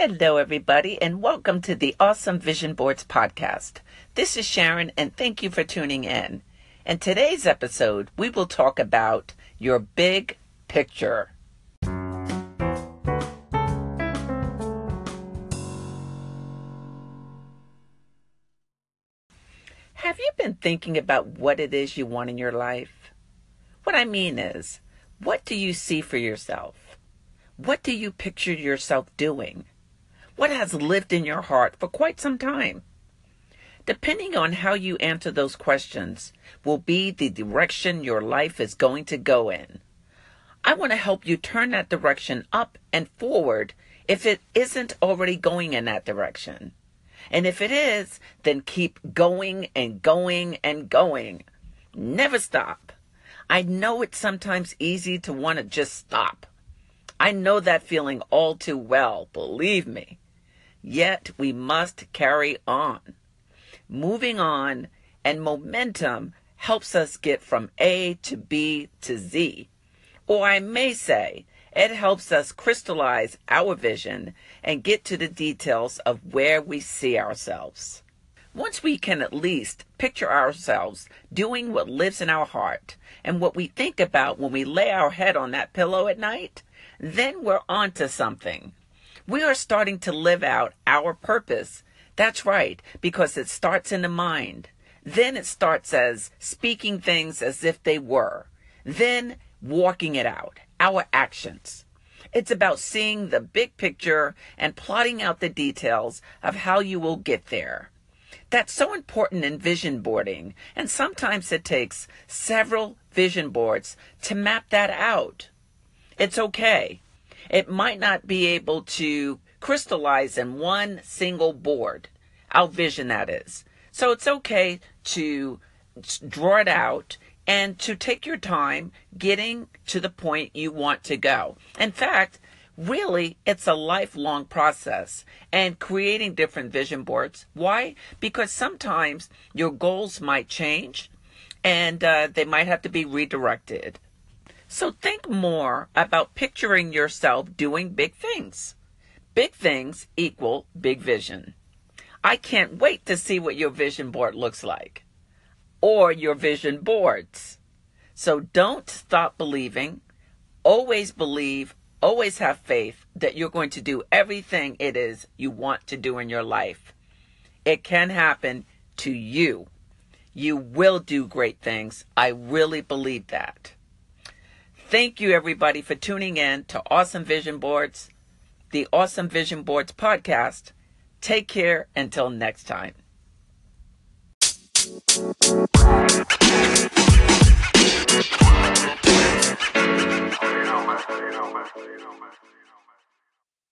Hello, everybody, and welcome to the Awesome Vision Boards podcast. This is Sharon, and thank you for tuning in. In today's episode, we will talk about your big picture. Have you been thinking about what it is you want in your life? What I mean is, what do you see for yourself? What do you picture yourself doing? What has lived in your heart for quite some time? Depending on how you answer those questions, will be the direction your life is going to go in. I want to help you turn that direction up and forward if it isn't already going in that direction. And if it is, then keep going and going and going. Never stop. I know it's sometimes easy to want to just stop. I know that feeling all too well, believe me. Yet we must carry on. Moving on and momentum helps us get from A to B to Z. Or I may say, it helps us crystallize our vision and get to the details of where we see ourselves. Once we can at least picture ourselves doing what lives in our heart and what we think about when we lay our head on that pillow at night, then we're on to something. We are starting to live out our purpose. That's right, because it starts in the mind. Then it starts as speaking things as if they were. Then walking it out, our actions. It's about seeing the big picture and plotting out the details of how you will get there. That's so important in vision boarding, and sometimes it takes several vision boards to map that out. It's okay. It might not be able to crystallize in one single board, our vision that is. So it's okay to draw it out and to take your time getting to the point you want to go. In fact, really, it's a lifelong process and creating different vision boards. Why? Because sometimes your goals might change and uh, they might have to be redirected. So think more about picturing yourself doing big things. Big things equal big vision. I can't wait to see what your vision board looks like or your vision boards. So don't stop believing. Always believe, always have faith that you're going to do everything it is you want to do in your life. It can happen to you. You will do great things. I really believe that. Thank you, everybody, for tuning in to Awesome Vision Boards, the Awesome Vision Boards podcast. Take care until next time.